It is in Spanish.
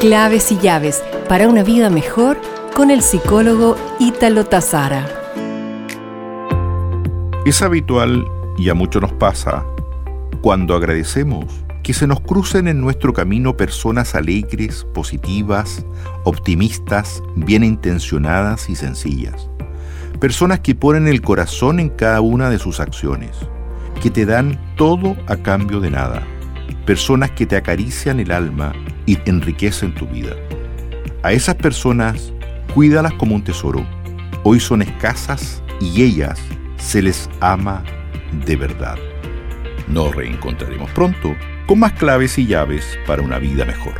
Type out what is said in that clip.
Claves y llaves para una vida mejor con el psicólogo Ítalo Tazara. Es habitual, y a muchos nos pasa, cuando agradecemos que se nos crucen en nuestro camino personas alegres, positivas, optimistas, bien intencionadas y sencillas. Personas que ponen el corazón en cada una de sus acciones, que te dan todo a cambio de nada. Personas que te acarician el alma y enriquecen tu vida. A esas personas, cuídalas como un tesoro. Hoy son escasas y ellas se les ama de verdad. Nos reencontraremos pronto con más claves y llaves para una vida mejor.